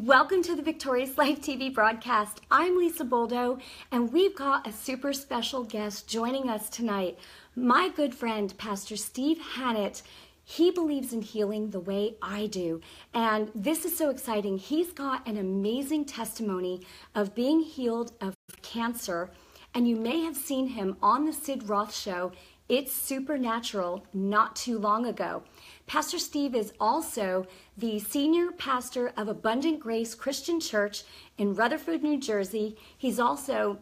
Welcome to the Victorious Life TV broadcast. I'm Lisa Buldo, and we've got a super special guest joining us tonight. My good friend, Pastor Steve Hannett. He believes in healing the way I do. And this is so exciting. He's got an amazing testimony of being healed of cancer. And you may have seen him on the Sid Roth show. It's Supernatural not too long ago. Pastor Steve is also the senior pastor of Abundant Grace Christian Church in Rutherford, New Jersey. He's also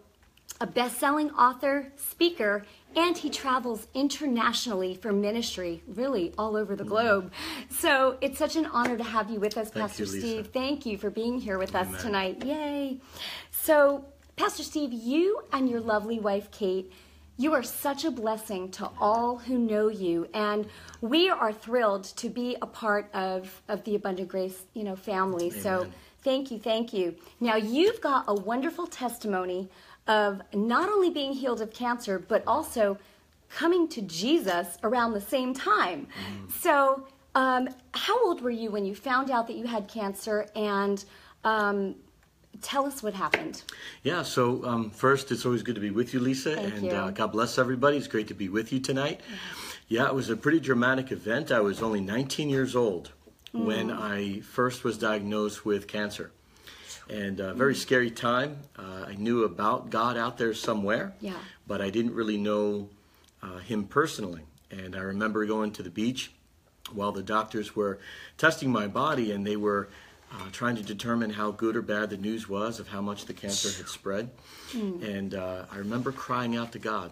a best selling author, speaker, and he travels internationally for ministry, really all over the mm. globe. So it's such an honor to have you with us, Thank Pastor you, Steve. Thank you for being here with Amen. us tonight. Yay. So, Pastor Steve, you and your lovely wife, Kate, you are such a blessing to all who know you, and we are thrilled to be a part of, of the Abundant Grace, you know, family. So, thank you, thank you. Now, you've got a wonderful testimony of not only being healed of cancer, but also coming to Jesus around the same time. So, um, how old were you when you found out that you had cancer? And um, tell us what happened. Yeah, so um, first, it's always good to be with you, Lisa, Thank and you. Uh, God bless everybody. It's great to be with you tonight. Yeah, it was a pretty dramatic event. I was only 19 years old when Mm. I first was diagnosed with cancer. And a very scary time. Uh, I knew about God out there somewhere, Yeah. but I didn't really know uh, Him personally. And I remember going to the beach while the doctors were testing my body and they were uh, trying to determine how good or bad the news was of how much the cancer had spread. And uh, I remember crying out to God.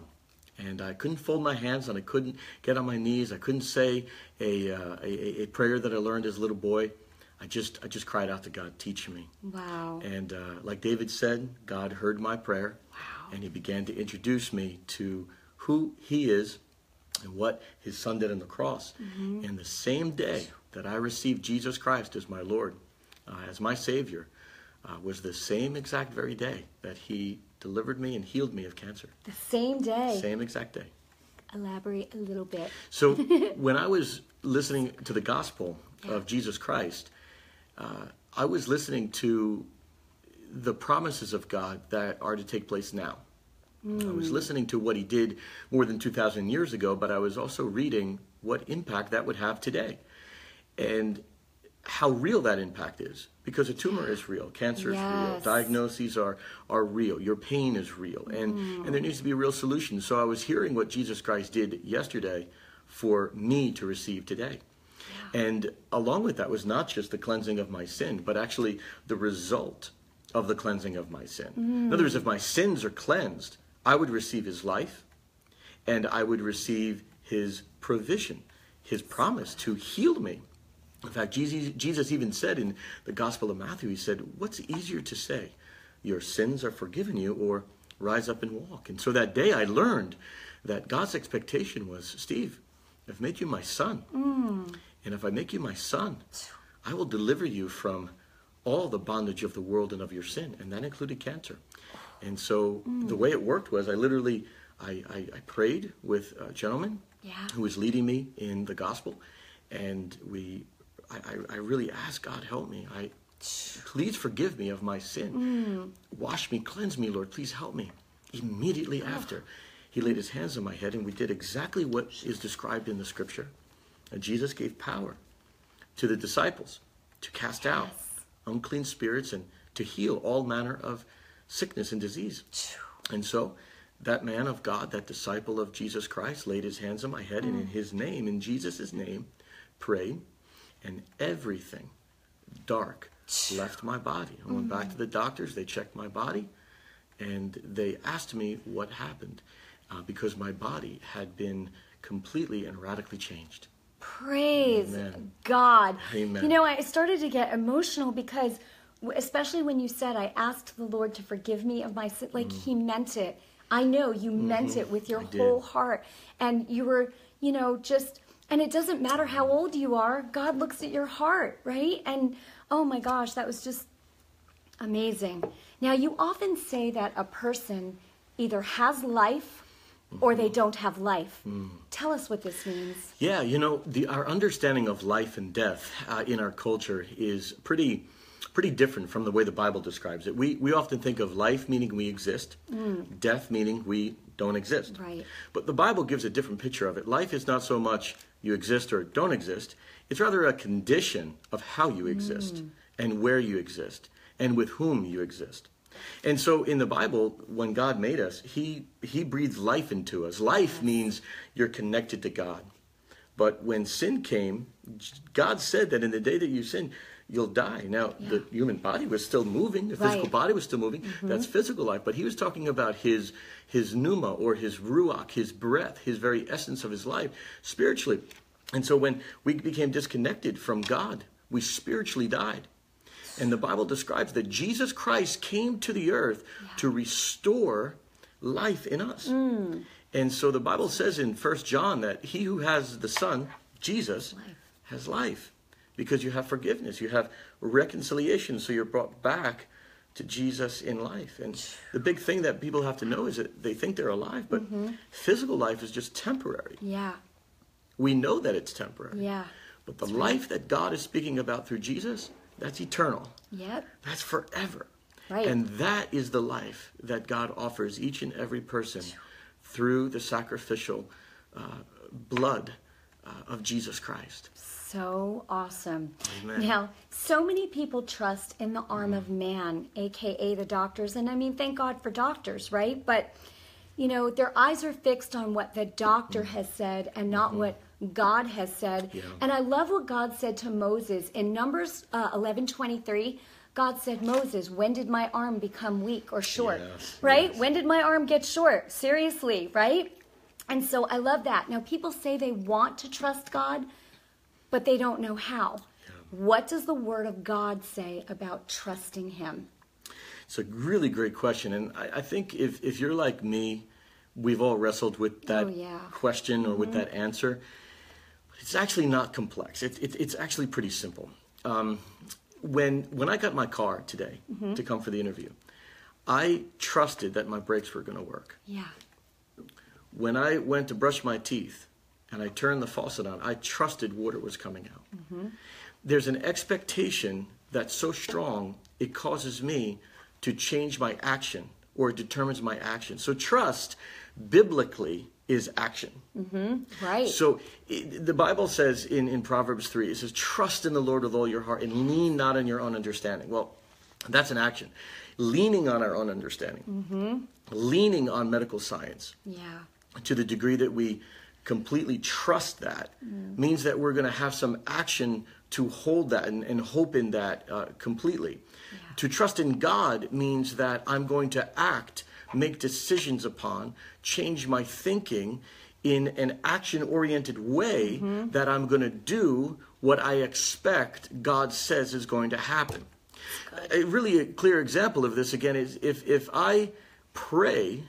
And I couldn't fold my hands and I couldn't get on my knees. I couldn't say a, uh, a, a prayer that I learned as a little boy. I just, I just cried out to God, teach me. Wow. And uh, like David said, God heard my prayer. And he began to introduce me to who he is and what his son did on the cross. And the same day that I received Jesus Christ as my Lord, uh, as my Savior, uh, was the same exact very day that he delivered me and healed me of cancer. The same day. Same exact day. Elaborate a little bit. So when I was listening to the gospel of Jesus Christ, uh, I was listening to the promises of God that are to take place now. I was listening to what he did more than 2,000 years ago, but I was also reading what impact that would have today and how real that impact is. Because a tumor is real, cancer is real, diagnoses are, are real, your pain is real, and, mm. and there needs to be a real solution. So I was hearing what Jesus Christ did yesterday for me to receive today. And along with that was not just the cleansing of my sin, but actually the result of the cleansing of my sin. In other words, if my sins are cleansed, I would receive his life and I would receive his provision, his promise to heal me. In fact, Jesus, Jesus even said in the Gospel of Matthew, he said, What's easier to say? Your sins are forgiven you, or rise up and walk. And so that day I learned that God's expectation was Steve, I've made you my son. Mm. And if I make you my son, I will deliver you from all the bondage of the world and of your sin. And that included cancer. And so the mm. way it worked was I literally I, I, I prayed with a gentleman Yeah. who was leading me in the gospel. And we I, I, I really ask God, help me. I please forgive me of my sin. Hmm. Wash me, cleanse me, Lord. Please help me. Immediately ah. after, he laid his hands on my head, and we did exactly what is described in the scripture. And Jesus gave power to the disciples to cast out unclean spirits and to heal all manner of sickness and disease. And so that man of God, that disciple of Jesus Christ, laid his hands on my head and in hmm. his name, in Jesus' name, prayed, and everything dark left my body. I went back to the doctors, they checked my body, and they asked me what happened uh, because my body had been completely and radically changed. Praise Amen. God. Amen. You know, I started to get emotional because, especially when you said, I asked the Lord to forgive me of my sin, like He meant it. I know you meant it with your Mm. Mm-hmm. Whole heart. And you were, you know, just, and it doesn't matter how old you are, God looks at your heart, right? And oh my gosh, that was just amazing. Now, you often say that a person either has life or they don't have life. Mm. Tell us what this means. Yeah, you know, the, our understanding of life and death uh, in our culture is pretty pretty different from the way the Bible describes it. We, we often think of life meaning we exist, death meaning we don't exist. Right. But the Bible gives a different picture of it. Life is not so much you exist or don't exist, it's rather a condition of how you exist mm. and where you exist and with whom you exist. And so in the Bible, when God made us, He He breathed life into us. Life means you're connected to God. But when sin came, God said that in the day that you sin, you'll die. Now, the human body was still moving, the physical Right. body was still moving. Mm-hmm. That's physical life. But he was talking about his his pneuma or his ruach, his breath, his very essence of his life, spiritually. And so when we became disconnected from God, we spiritually died. And the Bible describes that Jesus Christ came to the earth to restore life in us. Mm. And so the Bible says in 1 John that he who has the Son, Jesus, has life because you have forgiveness, you have reconciliation, so you're brought back to Jesus in life. And the big thing that people have to know is that they think they're alive, but physical life is just temporary. Yeah. We know that it's temporary. Yeah. But the life that God is speaking about through Jesus, that's eternal. Yep. That's forever. Right. And that is the life that God offers each and every person through the sacrificial uh, blood uh, of Jesus Christ. So awesome. Amen. Now, so many people trust in the arm of man, aka the doctors. And I mean, thank God for doctors, right? But, you know, their eyes are fixed on what the doctor has said and not what God has said. Mm-hmm. Yeah. And I love what God said to Moses in Numbers uh, 11 23. God said, Moses, when did my arm become weak or short? Yes, right? yes. When did my arm get short? Seriously, right? And so I love that. Now, people say they want to trust God, but they don't know how. What does the Word of God say about trusting Him? It's a really great question. And I, I think if, if you're like me, we've all wrestled with that Oh, yeah. question or with that answer. It's actually not complex. It, it, it's actually pretty simple. Um, when, when I got my car today to come for the interview, I trusted that my brakes were going to work. Yeah. When I went to brush my teeth and I turned the faucet on, I trusted water was coming out. There's an expectation that's so strong, it causes me to change my action or it determines my action. So, trust biblically is action. Mm-hmm. Right. So it, the Bible says in, in Proverbs 3, it says, trust in the Lord with all your heart and lean not on your own understanding. Well, that's an action. Leaning on our own understanding, mm-hmm. leaning on medical science yeah. to the degree that we completely trust that means that we're going to have some action to hold that and, and hope in that uh, completely. To trust in God means that I'm going to act, make decisions upon, change my thinking in an action oriented way that I'm going to do what I expect God says is going to happen. A really a clear example of this again is if if I pray,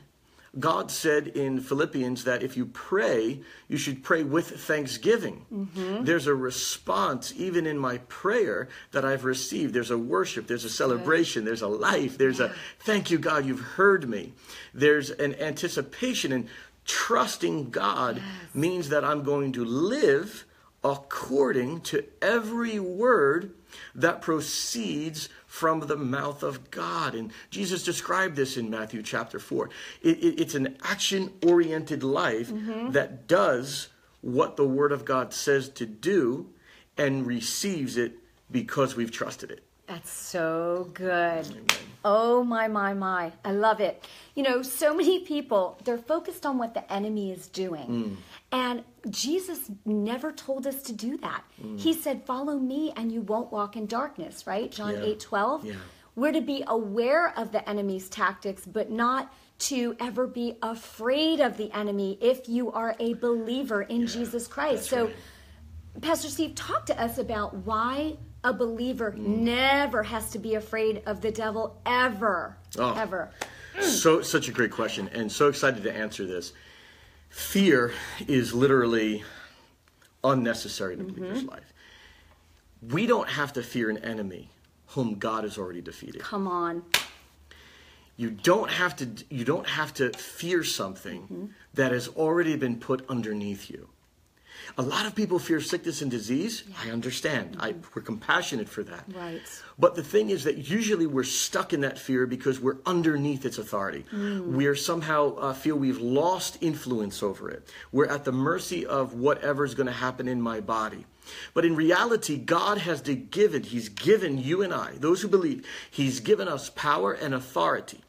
God said in Philippians that if you pray, you should pray with thanksgiving. Mm-hmm. There's a response even in my prayer that I've received. There's a worship, there's a celebration, there's a life, there's a thank you, God, you've heard me. There's an anticipation and trusting God means that I'm going to live according to every word that proceeds from the mouth of God. And Jesus described this in Matthew chapter 4. It- it- it's an action oriented life mm-hmm. that does what the Word of God says to do and receives it because we've trusted it. That's so good. Oh my, my, my. I love it. You know, so many people, they're focused on what the enemy is doing. Mm. And Jesus never told us to do that. Mm. He said, Follow me and you won't walk in darkness, right? John Yeah. eight twelve. Yeah. We're to be aware of the enemy's tactics, but not to ever be afraid of the enemy if you are a believer in Jesus Christ. that's So, right. Pastor Steve, talk to us about why a believer mm. never has to be afraid of the devil ever. Oh. Ever. So such a great question and so excited to answer this. Fear is literally unnecessary in a believer's mm-hmm. life. We don't have to fear an enemy whom God has already defeated. Come on. You don't have to you don't have to fear something mm-hmm. that has already been put underneath you. A lot of people fear sickness and disease. I understand. I, we're compassionate for that. Right. But the thing is that usually we're stuck in that fear because we're underneath its authority. We're somehow uh, feel we've lost influence over it. We're at the mercy of whatever's going to happen in my body. But in reality, God has given, He's given you and I, those who believe, He's given us power and authority.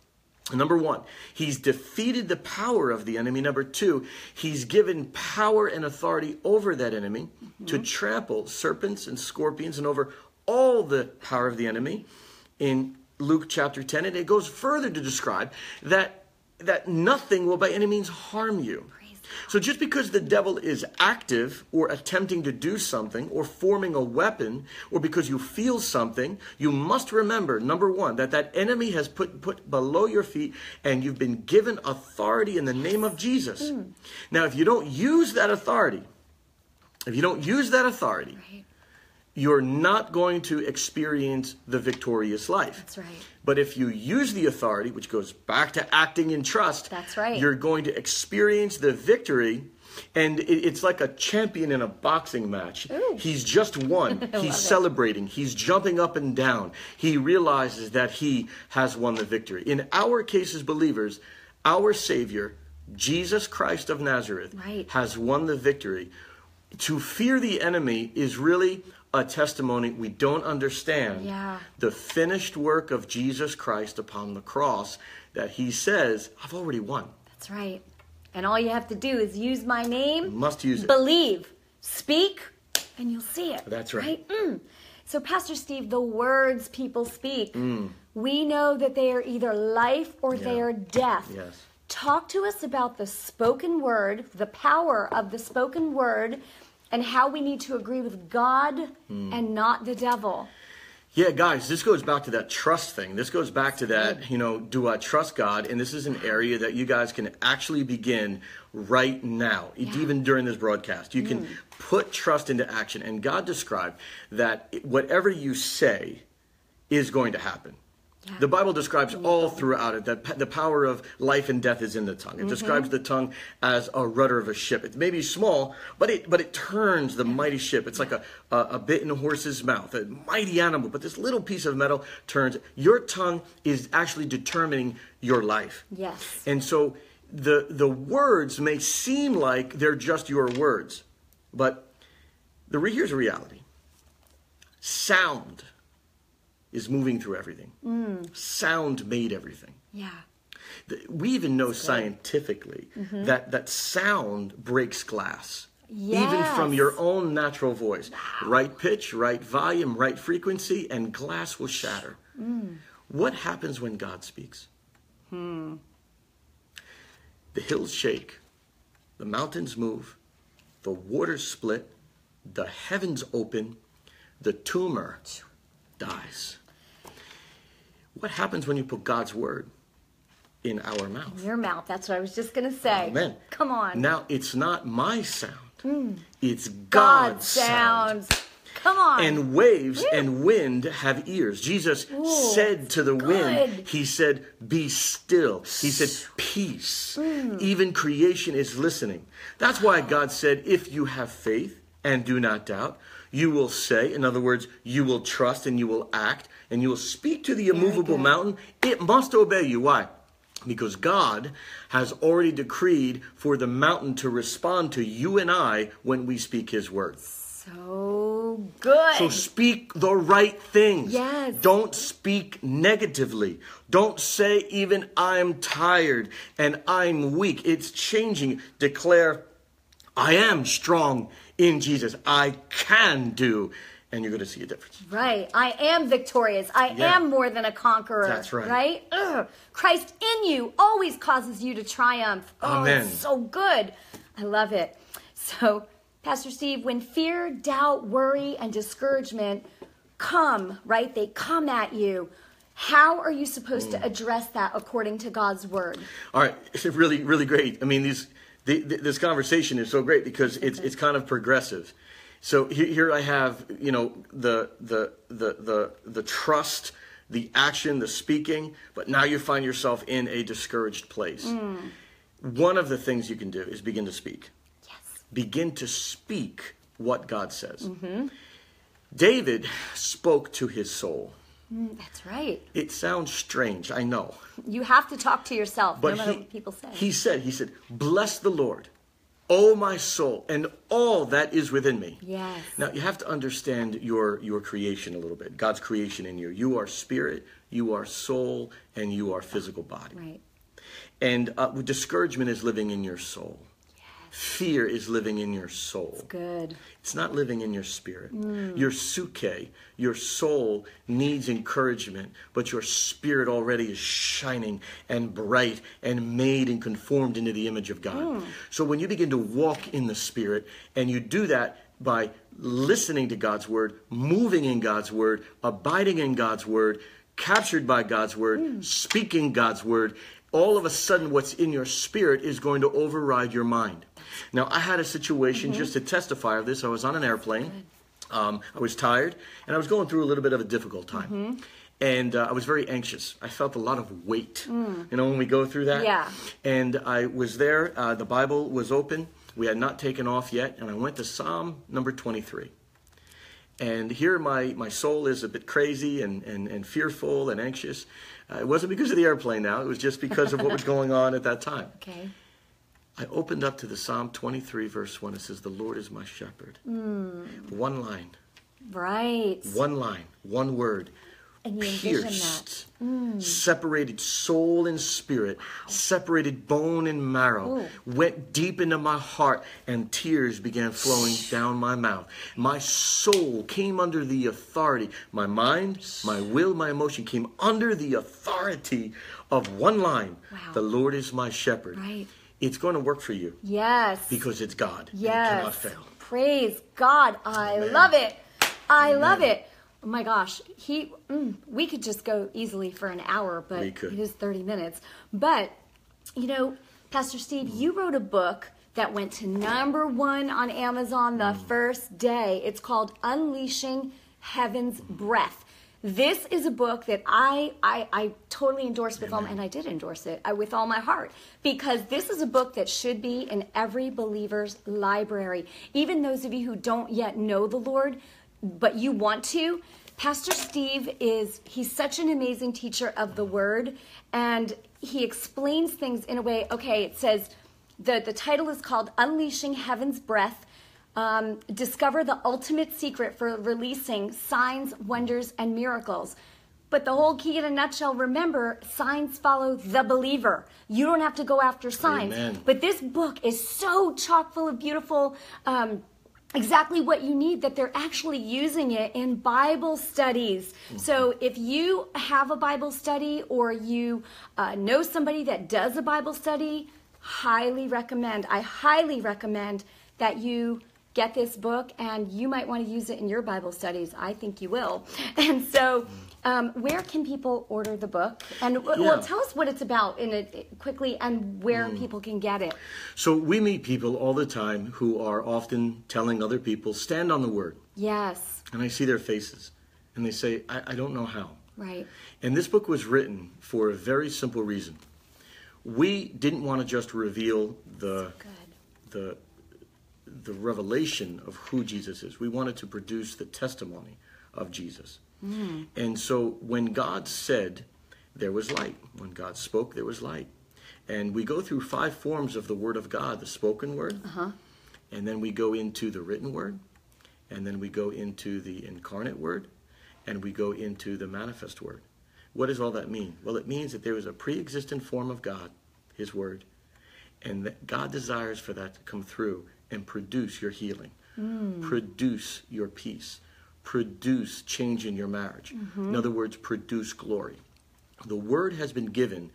Number one, he's defeated the power of the enemy. Number two, he's given power and authority over that enemy to mm-hmm. trample serpents and scorpions and over all the power of the enemy in Luke chapter 10. And it goes further to describe that, that nothing will by any means harm you. So just because the devil is active or attempting to do something or forming a weapon or because you feel something, you must remember number 1 that that enemy has put put below your feet and you've been given authority in the name of Jesus. Hmm. Now if you don't use that authority, if you don't use that authority, Right. You're not going to experience the victorious life. That's right. But if you use the authority, which goes back to acting in trust, That's right. you're going to experience the victory. And it's like a champion in a boxing match. Ooh. He's just won. He's it. celebrating. He's jumping up and down. He realizes that he has won the victory. In our case as believers, our Savior, Jesus Christ of Nazareth, Right. has won the victory. To fear the enemy is really a testimony we don't understand Yeah. the finished work of Jesus Christ upon the cross that he says, I've already won. That's right. And all you have to do is use my name, Must use it. believe, speak, and you'll see it. That's right. Mm. So, Pastor Steve, the words people speak, Mm. we know that they are either life or they are death. Yes. Talk to us about the spoken word, the power of the spoken word, and how we need to agree with God Mm. and not the devil. Yeah, guys, this goes back to that trust thing. This goes back to that, you know, do I trust God? And this is an area that you guys can actually begin right now, even during this broadcast. You can put trust into action. And God described that whatever you say is going to happen. Yeah. The Bible describes all throughout it that the power of life and death is in the tongue. It describes the tongue as a rudder of a ship. It may be small, but it but it turns the mighty ship. It's like a, a, a bit in a horse's mouth, a mighty animal, but this little piece of metal turns. Your tongue is actually determining your life. Yes. And so the the words may seem like they're just your words, but the re- here's a reality. Sound is moving through everything. Sound made everything. Yeah. We even know scientifically that that sound breaks glass. Even from your own natural voice. Right pitch, right volume, right frequency, and glass will shatter. What happens when God speaks? The hills shake, the mountains move, the waters split, the heavens open, the tumor dies. What happens when you put God's word in our mouth? In Your mouth. That's what I was just going to say. Amen. Come on. Now it's not my sound. Hmm. It's God God's sound. sounds. Come on. And waves and wind have ears. Jesus Ooh, said to the wind. He said, Be still. He said, Peace. Hmm. Even creation is listening. That's why God said, If you have faith and do not doubt, you will say, in other words, you will trust and you will act and you will speak to the immovable mountain. It must obey you. Why? Because God has already decreed for the mountain to respond to you and I when we speak His word. so good. So speak the right things. Yes. Don't speak negatively. Don't say even I'm tired and I'm weak. It's changing. Declare I am strong in Jesus. I can do. And you're going to see a difference. Right. I am victorious. I Yeah. am more than a conqueror. That's right. Right? Ugh. Christ in you always causes you to triumph. Oh, Amen. it's so good. I love it. So, Pastor Steve, when fear, doubt, worry, and discouragement come, right? They come at you. How are you supposed Mm. to address that according to God's word? All right, it's really, really great. I mean, these, the, the, this conversation is so great because it's it's kind of progressive. So here, here I have, you know, the the the the the trust, the action, the speaking, but now you find yourself in a discouraged place. Hmm. One of the things you can do is begin to speak. Yes. begin to speak what God says. Mm-hmm. David spoke to his soul. Mm, that's right. It sounds strange, I know. You have to talk to yourself, But no matter he, what people say. he said, he said, bless the Lord, O my soul, and all that is within me. Yes. Now you have to understand your your creation a little bit. God's creation in you. You are spirit, you are soul, and you are physical body. right. And uh, discouragement is living in your soul. Fear is living in your soul. Good. It's not living in your spirit. Mm. Your suke, your soul needs encouragement, but your spirit already is shining and bright and made and conformed into the image of God. Mm. So when you begin to walk in the spirit, and you do that by listening to God's word, moving in God's word, abiding in God's word, captured by God's word, mm. speaking God's word, all of a sudden what's in your spirit is going to override your mind. Now, I had a situation just to testify of this. I was on an airplane. Um, I was tired, and I was going through a little bit of a difficult time. And uh, I was very anxious. I felt a lot of weight. You know, when we go through that? Yeah. And I was there. Uh, the Bible was open. We had not taken off yet. And I went to Psalm number 23. And here my, my soul is a bit crazy and, and, and fearful and anxious. Uh, it wasn't because of the airplane now, it was just because of what was going on at that time. Okay. I opened up to the Psalm 23, verse 1. It says, The Lord is my shepherd. One line, Right. one line, one word. And you. Pierced, mm. separated soul and spirit, separated bone and marrow, went deep into my heart, and tears began flowing down my mouth. My soul came under the authority. My mind, my will, my emotion came under the authority of one line Wow. The Lord is my shepherd. Right. It's going to work for you Yes. because it's God. and It Yes. cannot fail. Praise God. I Amen. love it. I Amen. love it. Oh my gosh. He mm, we could just go easily for an hour, but it is 30 minutes. But you know, Pastor Steve, you wrote a book that went to number 1 on Amazon the Mm. first day. It's called Unleashing Heaven's Breath. This is a book that I I, I totally endorse with all, and I did endorse it I, with all my heart because this is a book that should be in every believer's library. Even those of you who don't yet know the Lord, but you want to. Pastor Steve is he's such an amazing teacher of the Word, and he explains things in a way. Okay, it says the the title is called Unleashing Heaven's Breath um, discover the ultimate secret for releasing signs, wonders, and miracles. But the whole key in a nutshell, remember, signs follow the believer. You don't have to go after signs. Amen. But this book is so chock full of beautiful, um, exactly what you need that they're actually using it in Bible studies. So if you have a Bible study or you uh, know somebody that does a Bible study, highly recommend. I highly recommend that you get this book and you might want to use it in your Bible studies. I think you will. And so, um, where can people order the book? And w Yeah. well, tell us what it's about in it quickly and where people can get it. So we meet people all the time who are often telling other people, stand on the word. Yes, And I see their faces. And they say, I, I don't know how. right. And this book was written for a very simple reason. We didn't want to just reveal the the the revelation of who Jesus is. We wanted to produce the testimony of Jesus. Hmm. And so when God said there was light, when God spoke there was light. And we go through five forms of the word of God, the spoken word, uh-huh. and then we go into the written word, and then we go into the incarnate word, and we go into the manifest word. What does all that mean? Well, it means that there is a pre existent form of God, His Word, and that God desires for that to come through and produce your healing, produce your peace, produce change in your marriage. In other words, produce glory. The Word has been given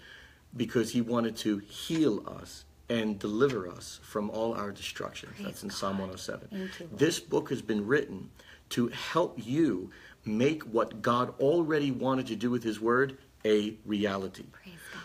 because He wanted to heal us and deliver us from all our destructions. That's in Psalm 107. You, This book has been written to help you make what God already wanted to do with His Word a reality.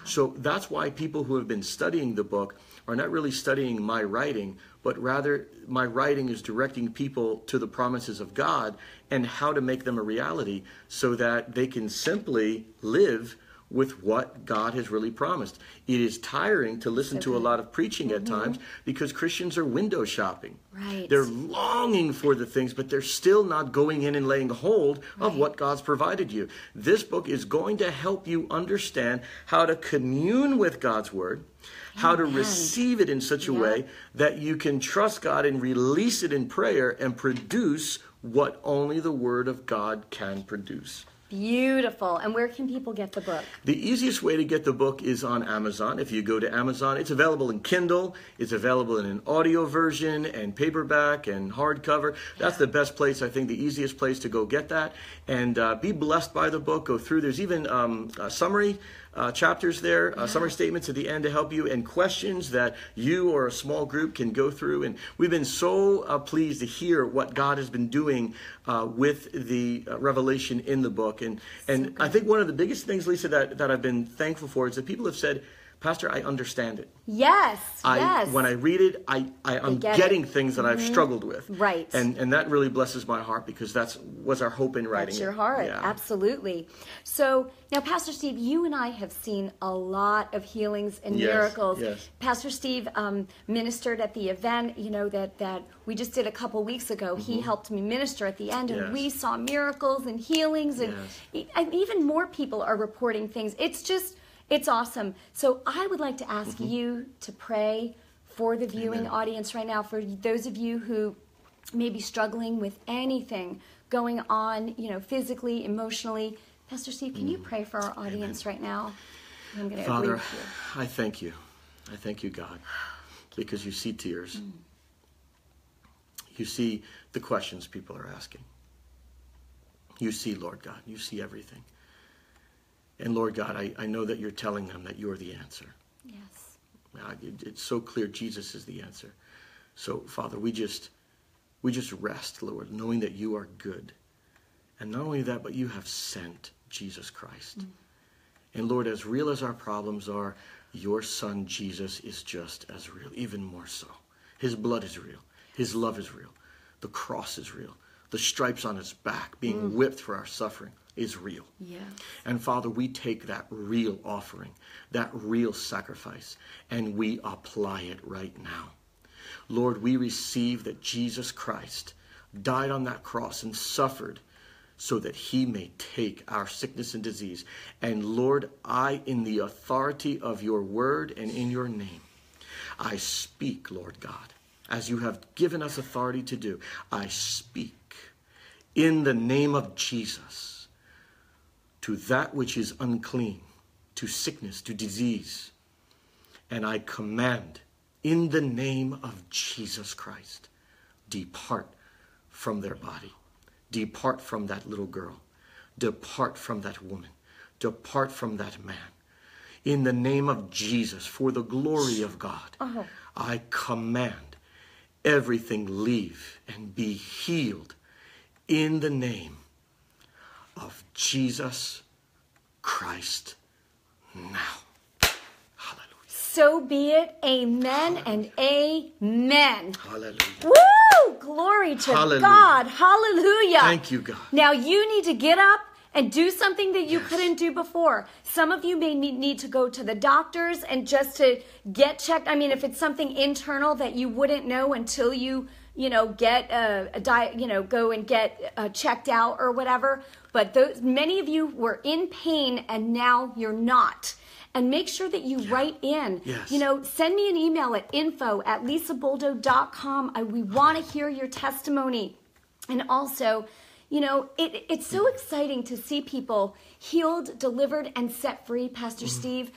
So that's why people who have been studying the book are not really studying my writing, but rather my writing is directing people to the promises of God and how to make them a reality so that they can simply live with what God has really promised. It is tiring to listen to a lot of preaching at mm-hmm. times because Christians are window shopping. Right. They're longing for the things, but they're still not going in and laying hold of what God's provided you. This book is going to help you understand how to commune with God's word, how to receive it in such a Yeah. way that you can trust God and release it in prayer and produce what only the word of God can produce. Beautiful. And where can people get the book? The easiest way to get the book is on Amazon. If you go to Amazon, it's available in Kindle, it's available in an audio version and paperback and hardcover. That's the best place, I think, the easiest place to go get that. And uh, be blessed by the book. Go through. There's even um, a summary uh, chapters there, uh, summary statements at the end to help you, and questions that you or a small group can go through. And we've been so uh, pleased to hear what God has been doing uh, with the uh, revelation in the book. And and I think one of the biggest things, Lisa, that, that I've been thankful for is that people have said, Pastor, I understand it. Yes. I, yes. When I read it, I, I I'm get getting it. Mm-hmm. things that I've struggled with. Right. And and that really blesses my heart because that's was our hope in writing That's your heart. Yeah. Absolutely. So now, Pastor Steve, you and I have seen a lot of healings and Yes, miracles. yes. Pastor Steve um, ministered at the event, you know, that, that we just did a couple weeks ago. He helped me minister at the end, and Mm-hmm. Yes. we saw miracles and healings, and, e- and even more people are reporting things. It's just, it's awesome. So I would like to ask Mm-hmm. you to pray for the viewing Amen. audience right now, for those of you who may be struggling with anything going on, you know, physically, emotionally. Pastor Steve, can you pray for our audience right now? I'm going to Mm. Father. I thank you. I thank you, God, because you see tears. Mm. You see the questions people are asking. You see, Lord God, you see everything. And Lord God, I, I know that you're telling them that you're the answer. Yes. It- it's so clear Jesus is the answer. So, Father, we just we just rest, Lord, knowing that you are good. And not only that, but you have sent Jesus Christ. Mm. And Lord, as real as our problems are, your son Jesus is just as real, even more so. His blood is real. His love is real. The cross is real. The stripes on his back, being mm. whipped for our suffering, is real. And Father, we take that real offering, that real sacrifice, and we apply it right now. Lord, we receive that Jesus Christ died on that cross and suffered so that he may take our sickness and disease. And Lord, I, in the authority of your word and in your name, I speak, Lord God, as you have given us authority to do. I speak in the name of Jesus to that which is unclean, to sickness, to disease. And I command in the name of Jesus Christ, depart from their body. Depart from that little girl. Depart from that woman. Depart from that man. In the name of Jesus, for the glory of God, Oh. I command everything leave and be healed in the name of Jesus Christ now. Hallelujah. So be it. Amen and amen. Hallelujah. Woo! Glory to Hallelujah. God. Hallelujah. Thank you, God. Now you need to get up and do something that you Yes. couldn't do before. Some of you may need to go to the doctors and just to get checked. I mean, if it's something internal that you wouldn't know until you, you know, get a, a diet, you know, go and get uh, checked out or whatever. But those many of you were in pain and now you're not. And make sure that you write in. Yes. You know, send me an email at info at lisabuldo.com. I, we want to hear your testimony. And also, you know, it, it's so exciting to see people healed, delivered, and set free, Pastor Steve.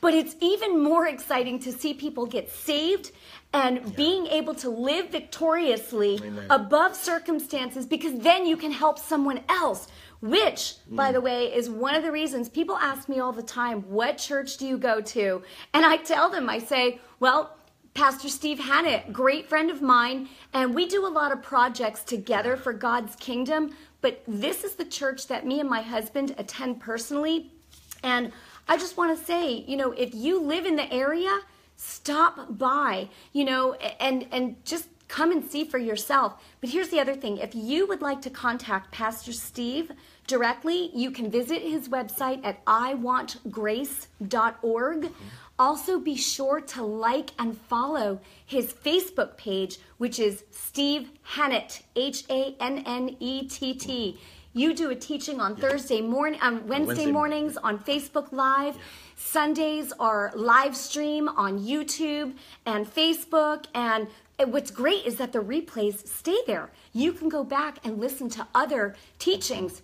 But it's even more exciting to see people get saved and being able to live victoriously Amen. above circumstances because then you can help someone else. Which, mm. by the way, is one of the reasons people ask me all the time, What church do you go to? And I tell them, I say, Well, Pastor Steve Hannett, great friend of mine, and we do a lot of projects together for God's kingdom. But this is the church that me and my husband attend personally. And I just want to say, you know, if you live in the area, stop by, you know, and and just come and see for yourself. But here's the other thing if you would like to contact Pastor Steve directly, you can visit his website at iwantgrace.org. Also, be sure to like and follow his Facebook page, which is Steve Hannett, H A N N E T T. You do a teaching on Thursday morning, um, on Wednesday, Wednesday mornings on Facebook Live. Sundays are live stream on YouTube and Facebook. And what's great is that the replays stay there. You can go back and listen to other teachings.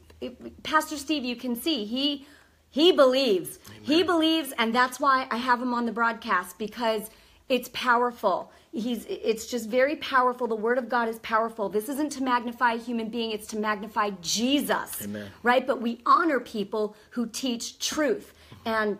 Pastor Steve, you can see he he believes. He believes, and that's why I have him on the broadcast because it's powerful. He's it's just very powerful. The word of God is powerful. This isn't to magnify a human being, it's to magnify Jesus. Amen. Right? But we honor people who teach truth. And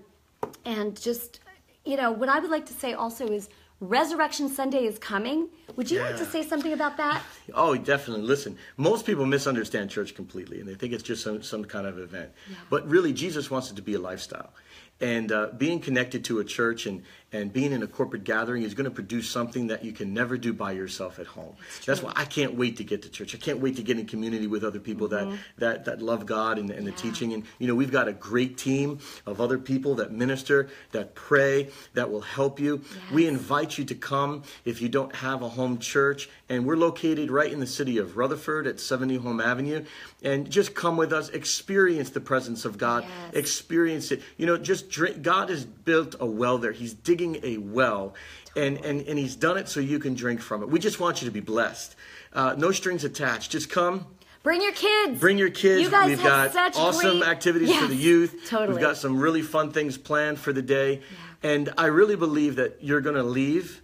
and just you know, what I would like to say also is Resurrection Sunday is coming. Would you like to say something about that? Oh, definitely. Listen, most people misunderstand church completely, and they think it's just some, some kind of event. But really, Jesus wants it to be a lifestyle. And uh, being connected to a church and, and being in a corporate gathering is going to produce something that you can never do by yourself at home. That's why I can't wait to get to church. I can't wait to get in community with other people that, that, that love God and, and the teaching. And, you know, we've got a great team of other people that minister, that pray, that will help you. We invite you to come if you don't have a home church. And we're located right in the city of Rutherford at 70 Home Avenue. And just come with us, experience the presence of God, Yes. experience it. You know, just drink. God has built a well there. He's digging a well, and, and, and He's done it so you can drink from it. We just want you to be blessed. Uh, no strings attached. Just come. Bring your kids. Bring your kids. You guys We've have got such awesome great- activities for the youth. Totally. We've got some really fun things planned for the day. And I really believe that you're going to leave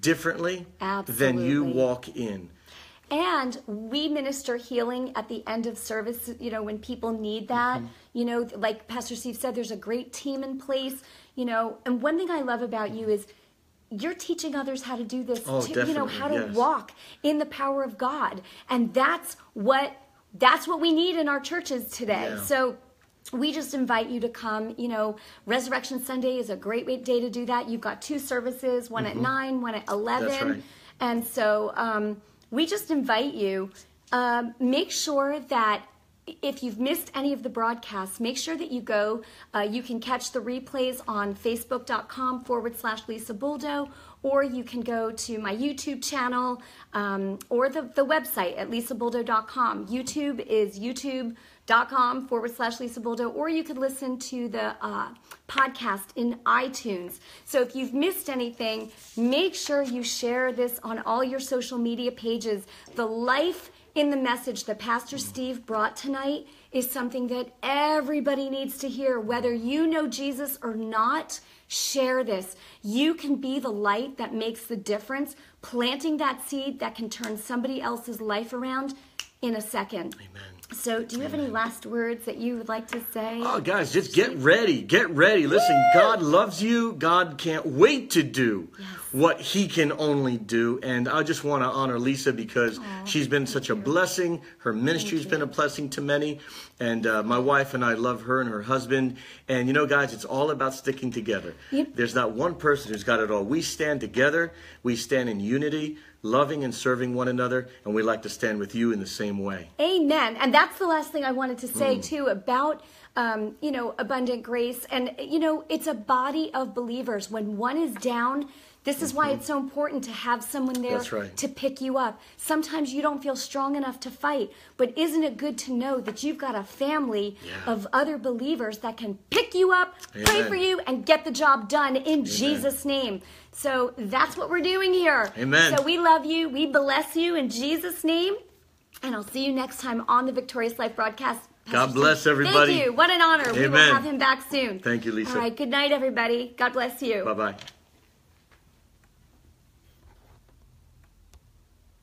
differently than you walk in. And we minister healing at the end of service, you know, when people need that. Mm-hmm. You know, like Pastor Steve said, there's a great team in place, you know. And one thing I love about you is you're teaching others how to do this Oh, too, you know, how to yes. walk in the power of God. And that's what that's what we need in our churches today. Yeah. So we just invite you to come. You know, Resurrection Sunday is a great day to do that. You've got two services, one at nine, one at eleven. Mm-hmm. right. And so um, we just invite you, um, make sure that if you've missed any of the broadcasts, make sure that you go. Uh, you can catch the replays on facebook.com forward slash Lisa Buldo, or you can go to my YouTube channel um, or the, the website at lisabuldo.com. YouTube is youtube.com forward slash Lisa Buldo, or you could listen to the uh, podcast in iTunes. So if you've missed anything, make sure you share this on all your social media pages. The life in the message that Pastor Steve brought tonight is something that everybody needs to hear. Whether you know Jesus or not, share this. You can be the light that makes the difference, planting that seed that can turn somebody else's life around in a second. Amen. So, do you have any last words that you would like to say? Oh, guys, just get ready. Get ready. Listen, God loves you. God can't wait to do what He can only do. And I just want to honor Lisa because she's been such a blessing. Her ministry's been a blessing to many. And uh, my wife and I love her and her husband. And you know, guys, it's all about sticking together. Yep. There's not one person who's got it all. We stand together, we stand in unity, loving and serving one another, and we like to stand with you in the same way. Amen. And that's the last thing I wanted to say Mm. too about um, you know abundant grace. And you know it's a body of believers. When one is down, this is why it's so important to have someone there Mm-hmm. Right. to pick you up. Sometimes you don't feel strong enough to fight, but isn't it good to know that you've got a family Yeah. of other believers that can pick you up, pray for you, and get the job done in Jesus' name? So that's what we're doing here. Amen. So we love you. We bless you in Jesus' name. And I'll see you next time on the Victorious Life broadcast. God bless Steve, everybody. Thank you. What an honor. We will have him back soon. Thank you, Lisa. All right. Good night, everybody. God bless you. Bye bye.